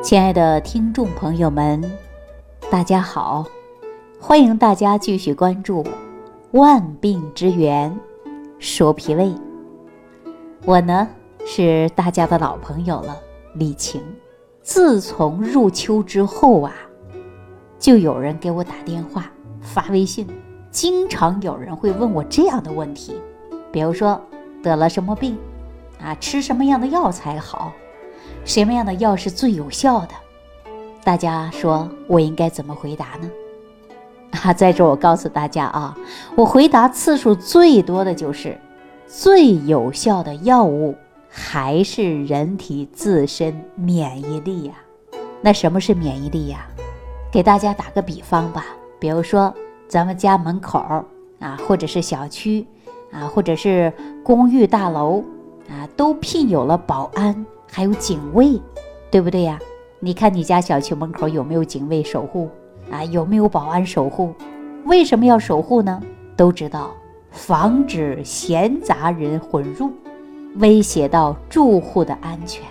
亲爱的听众朋友们，大家好！欢迎大家继续关注《万病之源说脾胃》。我呢是大家的老朋友了，李晴。自从入秋之后啊，就有人给我打电话、发微信，经常有人会问我这样的问题，比如说得了什么病啊，吃什么样的药才好？什么样的药是最有效的？大家说我应该怎么回答呢？啊，在这我告诉大家啊，我回答次数最多的就是最有效的药物还是人体自身免疫力呀。那什么是免疫力呀？给大家打个比方吧，比如说咱们家门口啊，或者是小区啊，或者是公寓大楼啊，都聘有了保安。还有警卫，对不对呀？你看你家小区门口有没有警卫守护啊？有没有保安守护？为什么要守护呢？都知道防止闲杂人混入，威胁到住户的安全。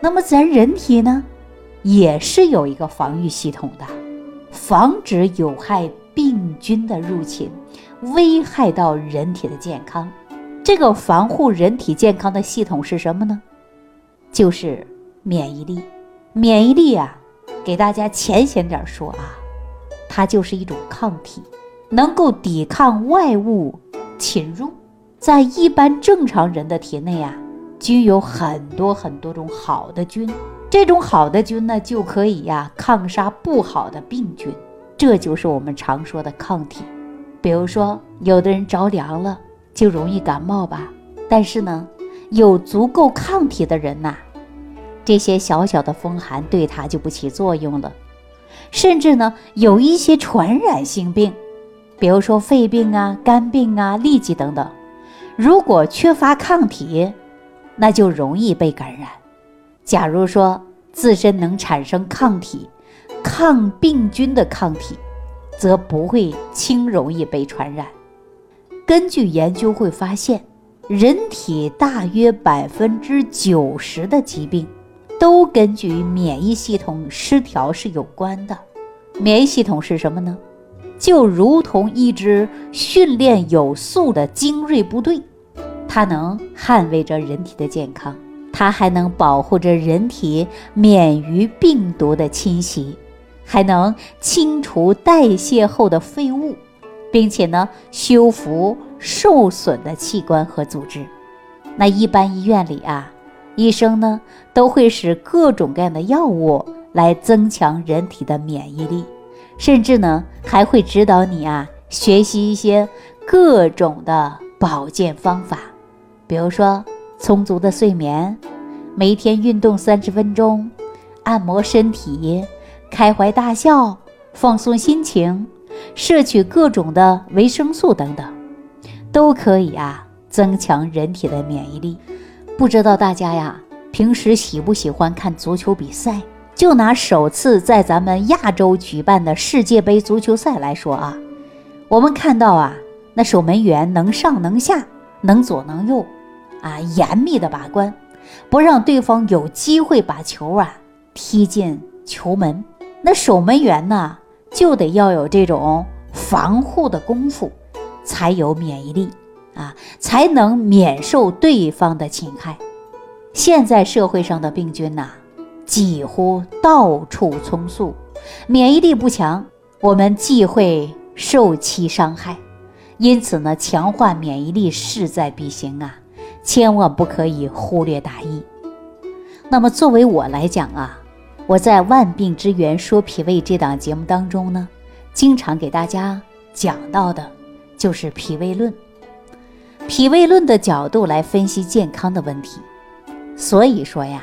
那么咱人体呢，也是有一个防御系统的，防止有害病菌的入侵，危害到人体的健康。这个防护人体健康的系统是什么呢？就是免疫力，免疫力啊，给大家浅显点说啊，它就是一种抗体，能够抵抗外物侵入。在一般正常人的体内啊，均有很多很多种好的菌，这种好的菌呢，就可以呀抗杀不好的病菌，这就是我们常说的抗体。比如说，有的人着凉了就容易感冒吧，但是呢。有足够抗体的人呐，这些小小的风寒对他就不起作用了。甚至呢，有一些传染性病，比如说肺病啊、肝病啊、痢疾等等，如果缺乏抗体，那就容易被感染。假如说自身能产生抗体，抗病菌的抗体，则不会轻容易被传染。根据研究会发现。人体大约百分之九十的疾病，都根据免疫系统失调是有关的。免疫系统是什么呢？就如同一支训练有素的精锐部队，它能捍卫着人体的健康，它还能保护着人体免于病毒的侵袭，还能清除代谢后的废物。并且呢，修复受损的器官和组织。那一般医院里啊，医生呢都会使各种各样的药物来增强人体的免疫力，甚至呢还会指导你啊学习一些各种的保健方法，比如说充足的睡眠，每天运动三十分钟，按摩身体，开怀大笑，放松心情。摄取各种的维生素等等，都可以啊，增强人体的免疫力。不知道大家呀，平时喜不喜欢看足球比赛？就拿首次在咱们亚洲举办的世界杯足球赛来说啊，我们看到啊，那守门员能上能下，能左能右，啊，严密的把关，不让对方有机会把球啊踢进球门。那守门员呢？就得要有这种防护的功夫，才有免疫力啊，才能免受对方的侵害。现在社会上的病菌呐，几乎到处充数，免疫力不强，我们既会受其伤害。因此呢，强化免疫力势在必行啊，千万不可以忽略大意。那么作为我来讲啊。我在《万病之源说脾胃》这档节目当中呢，经常给大家讲到的，就是《脾胃论》。《脾胃论》的角度来分析健康的问题。所以说呀，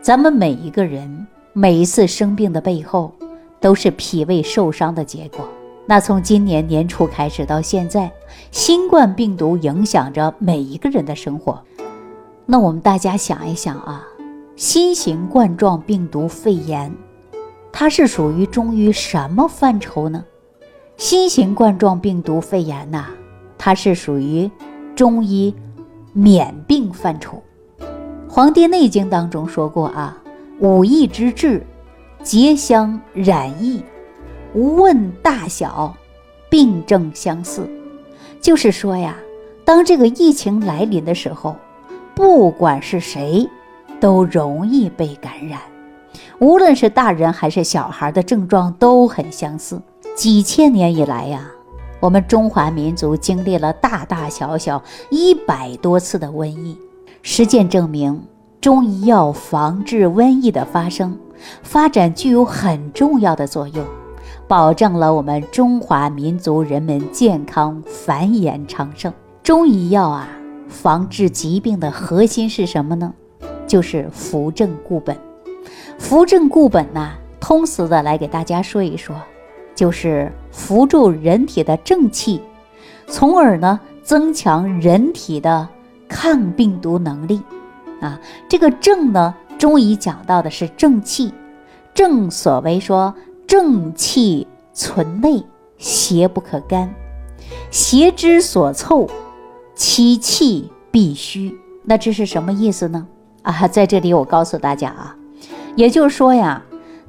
咱们每一个人每一次生病的背后，都是脾胃受伤的结果。那从今年年初开始到现在，新冠病毒影响着每一个人的生活。那我们大家想一想啊。新型冠状病毒肺炎，它是属于中医什么范畴呢？新型冠状病毒肺炎呐，它是属于中医免病范畴。《黄帝内经》当中说过啊，五义之治，皆相染疫，无问大小，病症相似。就是说呀，当这个疫情来临的时候，不管是谁，都容易被感染。无论是大人还是小孩的症状都很相似。几千年以来呀，我们中华民族经历了大大小小一百多次的瘟疫。实践证明，中医药防治瘟疫的发生发展具有很重要的作用，保障了我们中华民族人们健康繁衍昌盛。中医药啊，防治疾病的核心是什么呢？就是扶正固本。扶正固本呐，通俗的来给大家说一说，就是扶助人体的正气，从而呢增强人体的抗病毒能力。啊，这个正呢，中医讲到的是正气，正所谓说正气存内，邪不可干，邪之所凑，其气必虚。那这是什么意思呢？啊，在这里我告诉大家啊。也就是说呀，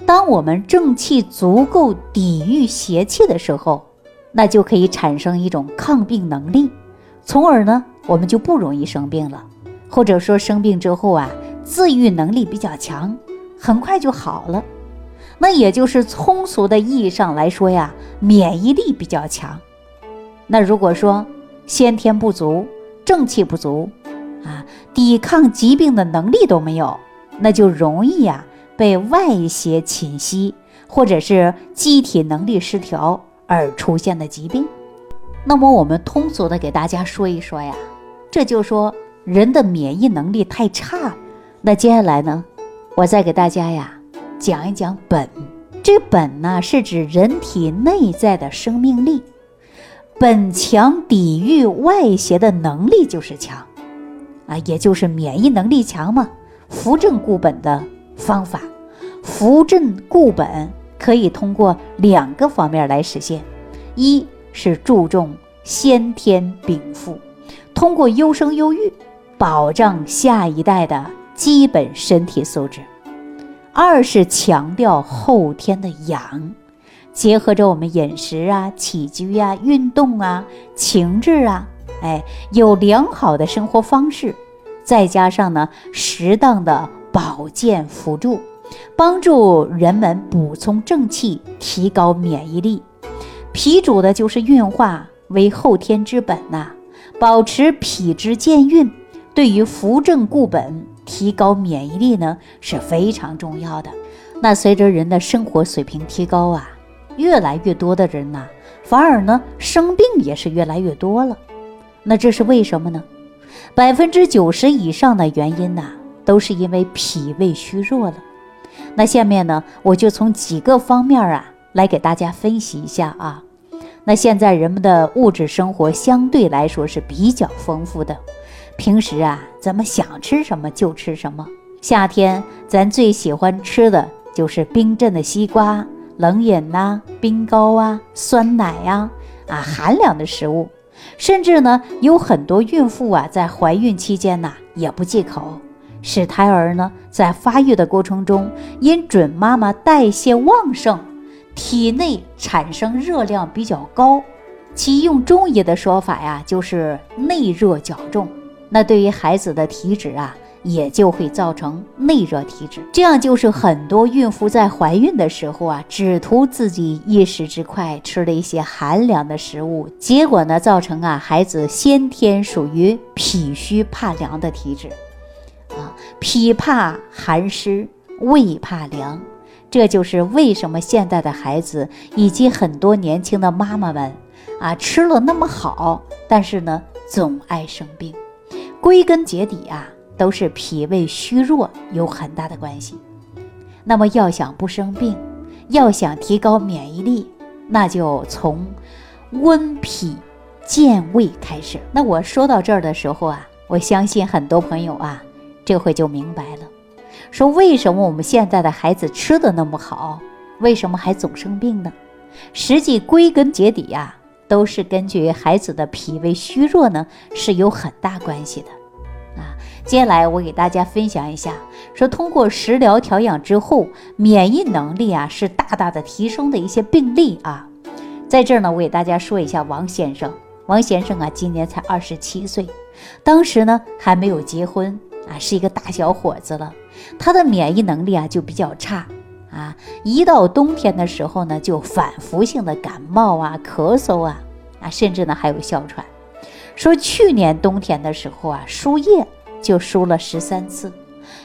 当我们正气足够抵御邪气的时候，那就可以产生一种抗病能力，从而呢，我们就不容易生病了，或者说生病之后啊，自愈能力比较强，很快就好了。那也就是通俗的意义上来说呀，免疫力比较强。那如果说先天不足，正气不足，啊，抵抗疾病的能力都没有，那就容易呀。被外邪侵袭，或者是机体能力失调而出现的疾病。那么我们通俗的给大家说一说呀，这就说人的免疫能力太差。那接下来呢，我再给大家呀讲一讲本。这本呢是指人体内在的生命力，本强抵御外邪的能力就是强啊，也就是免疫能力强嘛。扶正固本的。方法扶正固本可以通过两个方面来实现：一是注重先天禀赋，通过优生优育保障下一代的基本身体素质；二是强调后天的养，结合着我们饮食啊、起居啊、运动啊、情志啊，哎，有良好的生活方式，再加上呢适当的。保健辅助，帮助人们补充正气，提高免疫力。脾主的就是运化，为后天之本呐。保持脾之健运，对于扶正固本、提高免疫力呢是非常重要的。那随着人的生活水平提高啊，越来越多的人呐，反而呢生病也是越来越多了。那这是为什么呢？百分之九十以上的原因呐。都是因为脾胃虚弱了。那下面呢，我就从几个方面啊来给大家分析一下啊。那现在人们的物质生活相对来说是比较丰富的，平时啊咱们想吃什么就吃什么。夏天咱最喜欢吃的就是冰镇的西瓜、冷饮呐、冰糕啊、酸奶呀啊寒凉的食物，甚至呢有很多孕妇啊在怀孕期间呐也不忌口。使胎儿呢在发育的过程中，因准妈妈代谢旺盛，体内产生热量比较高，其用中医的说法呀，就是内热较重。那对于孩子的体质啊，也就会造成内热体质。这样就是很多孕妇在怀孕的时候啊，只图自己一时之快，吃了一些寒凉的食物，结果呢，造成啊孩子先天属于脾虚怕凉的体质。脾怕寒湿，胃怕凉，这就是为什么现在的孩子以及很多年轻的妈妈们啊，吃了那么好，但是呢，总爱生病。归根结底啊，都是脾胃虚弱有很大的关系。那么要想不生病，要想提高免疫力，那就从温脾健胃开始。那我说到这儿的时候啊，我相信很多朋友啊。这回就明白了，说为什么我们现在的孩子吃的那么好，为什么还总生病呢？实际归根结底呀，都是根据孩子的脾胃虚弱呢是有很大关系的，啊，接下来我给大家分享一下，说通过食疗调养之后，免疫能力啊是大大的提升的一些病例啊。在这儿呢，我给大家说一下王先生。王先生啊，今年才二十七岁，当时呢还没有结婚啊，是一个大小伙子了。他的免疫能力啊就比较差啊，一到冬天的时候呢，就反复性的感冒啊、咳嗽啊啊，甚至呢还有哮喘。说去年冬天的时候啊，输液就输了十三次，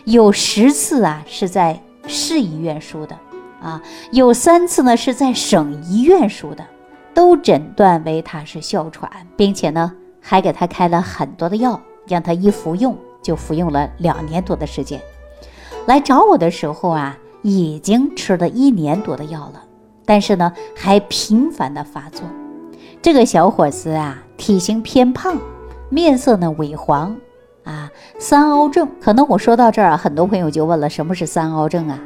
有十次啊是在市医院输的啊，有三次呢是在省医院输的。都诊断为他是哮喘，并且呢，还给他开了很多的药，让他一服用就服用了两年多的时间。来找我的时候啊，已经吃了一年多的药了，但是呢，还频繁的发作。这个小伙子啊，体型偏胖，面色呢萎黄啊，三凹症。可能我说到这儿啊，很多朋友就问了，什么是三凹症啊？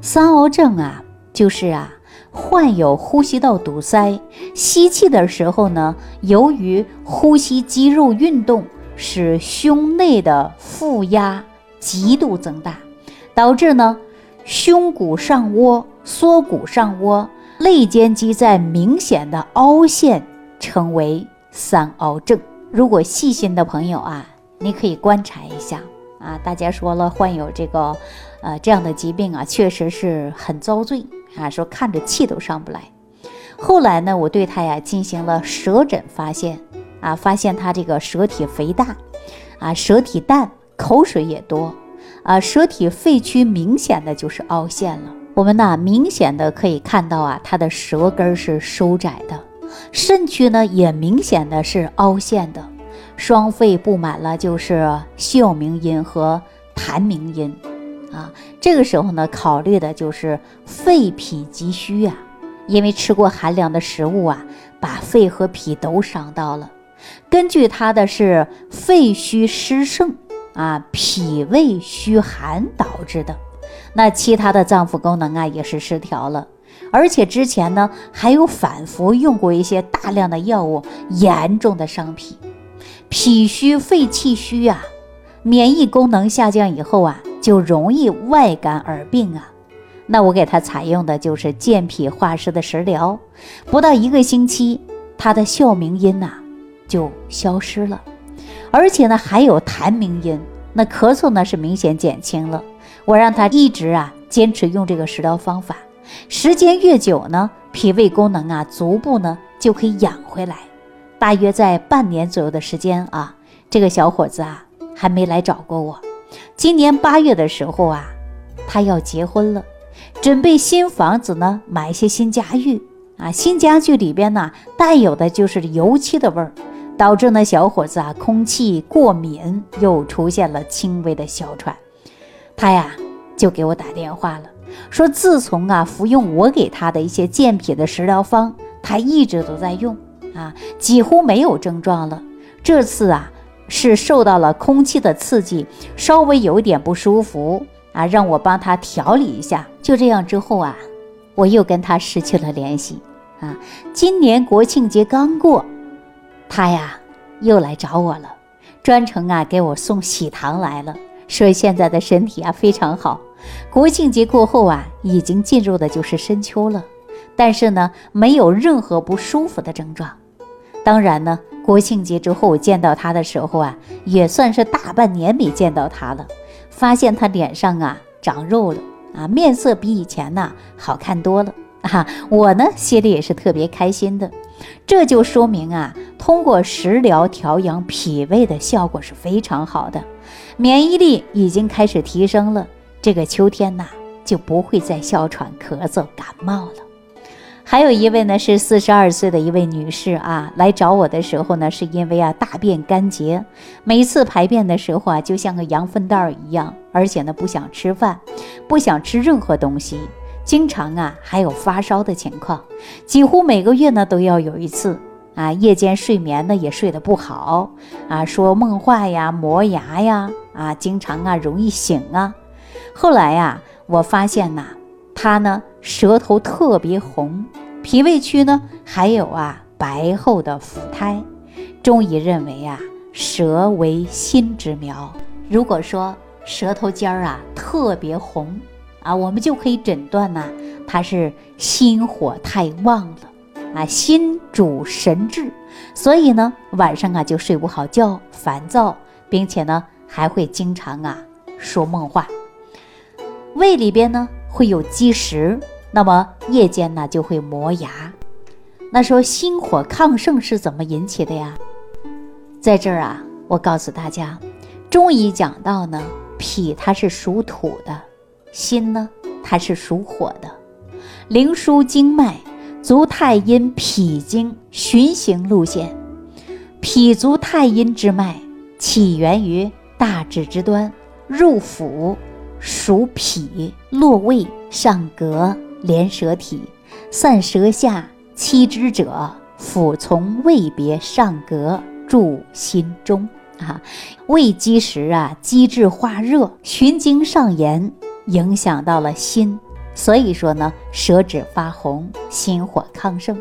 三凹症啊，就是啊。患有呼吸道堵塞，吸气的时候呢，由于呼吸肌肉运动使胸内的负压极度增大，导致呢胸骨上窝、缩骨上窝、肋间肌在明显的凹陷，称为三凹症。如果细心的朋友啊，你可以观察一下啊，大家说了患有这个呃这样的疾病啊，确实是很遭罪。啊，说看着气都上不来。后来呢，我对他呀进行了舌诊，发现啊，发现他这个舌体肥大，啊，舌体淡，口水也多，啊，舌体肺区明显的就是凹陷了。我们呢，明显的可以看到啊，他的舌根是收窄的，肾区呢也明显的是凹陷的，双肺布满了就是哮鸣音和痰鸣音。啊，这个时候呢，考虑的就是肺脾积虚呀，因为吃过寒凉的食物啊，把肺和脾都伤到了。根据他的是肺虚湿盛啊，脾胃虚寒导致的，那其他的脏腑功能啊也是失调了，而且之前呢还有反复用过一些大量的药物，严重的伤脾，脾虚肺气虚啊，免疫功能下降以后啊。就容易外感而病啊，那我给他采用的就是健脾化湿的食疗，不到一个星期，他的哮鸣音呐就消失了，而且呢还有痰鸣音，那咳嗽呢是明显减轻了。我让他一直啊坚持用这个食疗方法，时间越久呢，脾胃功能啊逐步呢就可以养回来。大约在半年左右的时间啊，这个小伙子啊还没来找过我。今年八月的时候啊，他要结婚了，准备新房子呢，买一些新家具啊。新家具里边呢，带有的就是油漆的味儿，导致呢小伙子啊空气过敏，又出现了轻微的哮喘。他呀就给我打电话了，说自从啊服用我给他的一些健脾的食疗方，他一直都在用啊，几乎没有症状了。这次啊。是受到了空气的刺激，稍微有点不舒服啊，让我帮他调理一下。就这样之后啊，我又跟他失去了联系啊。今年国庆节刚过，他呀又来找我了，专程啊给我送喜糖来了，说现在的身体啊非常好。国庆节过后啊，已经进入的就是深秋了，但是呢，没有任何不舒服的症状。当然呢。国庆节之后见到他的时候啊，也算是大半年没见到他了。发现他脸上啊长肉了啊，面色比以前呢好看多了啊。我呢心里也是特别开心的。这就说明啊，通过食疗调养脾胃的效果是非常好的，免疫力已经开始提升了。这个秋天呐，就不会再哮喘、咳嗽、感冒了。还有一位呢，是四十二岁的一位女士啊，来找我的时候呢，是因为啊大便干结，每次排便的时候啊，就像个羊粪蛋儿一样，而且呢不想吃饭，不想吃任何东西，经常啊还有发烧的情况，几乎每个月呢都要有一次啊，夜间睡眠呢也睡得不好啊，说梦话呀、磨牙呀啊，经常啊容易醒啊。后来呀，我发现呐。他呢，舌头特别红，脾胃区呢还有啊白厚的腹苔。中医认为啊，舌为心之苗，如果说舌头尖儿啊特别红啊，我们就可以诊断呐，他是心火太旺了啊，心主神志，所以呢晚上啊就睡不好觉，烦躁，并且呢还会经常啊说梦话。胃里边呢会有积食，那么夜间呢就会磨牙。那说心火亢盛是怎么引起的呀？在这儿啊，我告诉大家，中医讲到呢，脾它是属土的，心呢它是属火的。灵枢经脉足太阴脾经循行路线，脾足太阴之脉起源于大指之端，入腑属脾，络胃上膈，连舌体，散舌下。七之者，腹从胃别上膈注心中啊，胃积食啊，积滞化热，循经上炎，影响到了心，所以说呢，舌质发红，心火亢盛。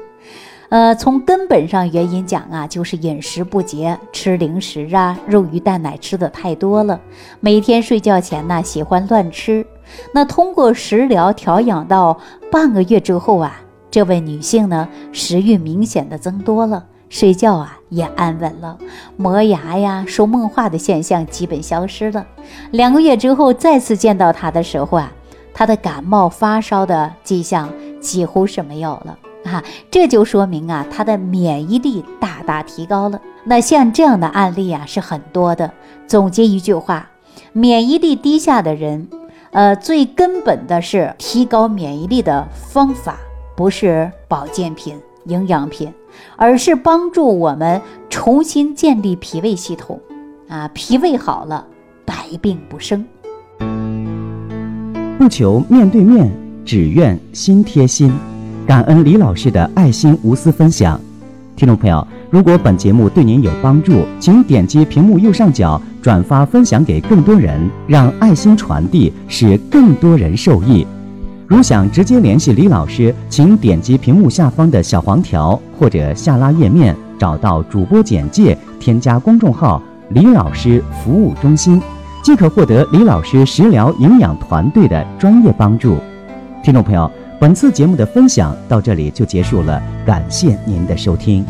呃，从根本上原因讲啊，就是饮食不节，吃零食啊，肉鱼蛋奶吃的太多了，每天睡觉前呢，喜欢乱吃。那通过食疗调养到半个月之后啊。这位女性呢，食欲明显的增多了，睡觉啊也安稳了，磨牙呀、说梦话的现象基本消失了。两个月之后再次见到他的时候啊，他的感冒发烧的迹象几乎是没有了啊，这就说明啊，他的免疫力大大提高了。那像这样的案例啊是很多的。总结一句话，免疫力低下的人，呃，最根本的是提高免疫力的方法。不是保健品、营养品，而是帮助我们重新建立脾胃系统。啊，脾胃好了，百病不生。不求面对面，只愿心贴心。感恩李老师的爱心无私分享。听众朋友，如果本节目对您有帮助，请点击屏幕右上角转发分享给更多人，让爱心传递，使更多人受益。如想直接联系李老师，请点击屏幕下方的小黄条，或者下拉页面找到主播简介，添加公众号“李老师服务中心”，即可获得李老师食疗营养团队的专业帮助。听众朋友，本次节目的分享到这里就结束了，感谢您的收听。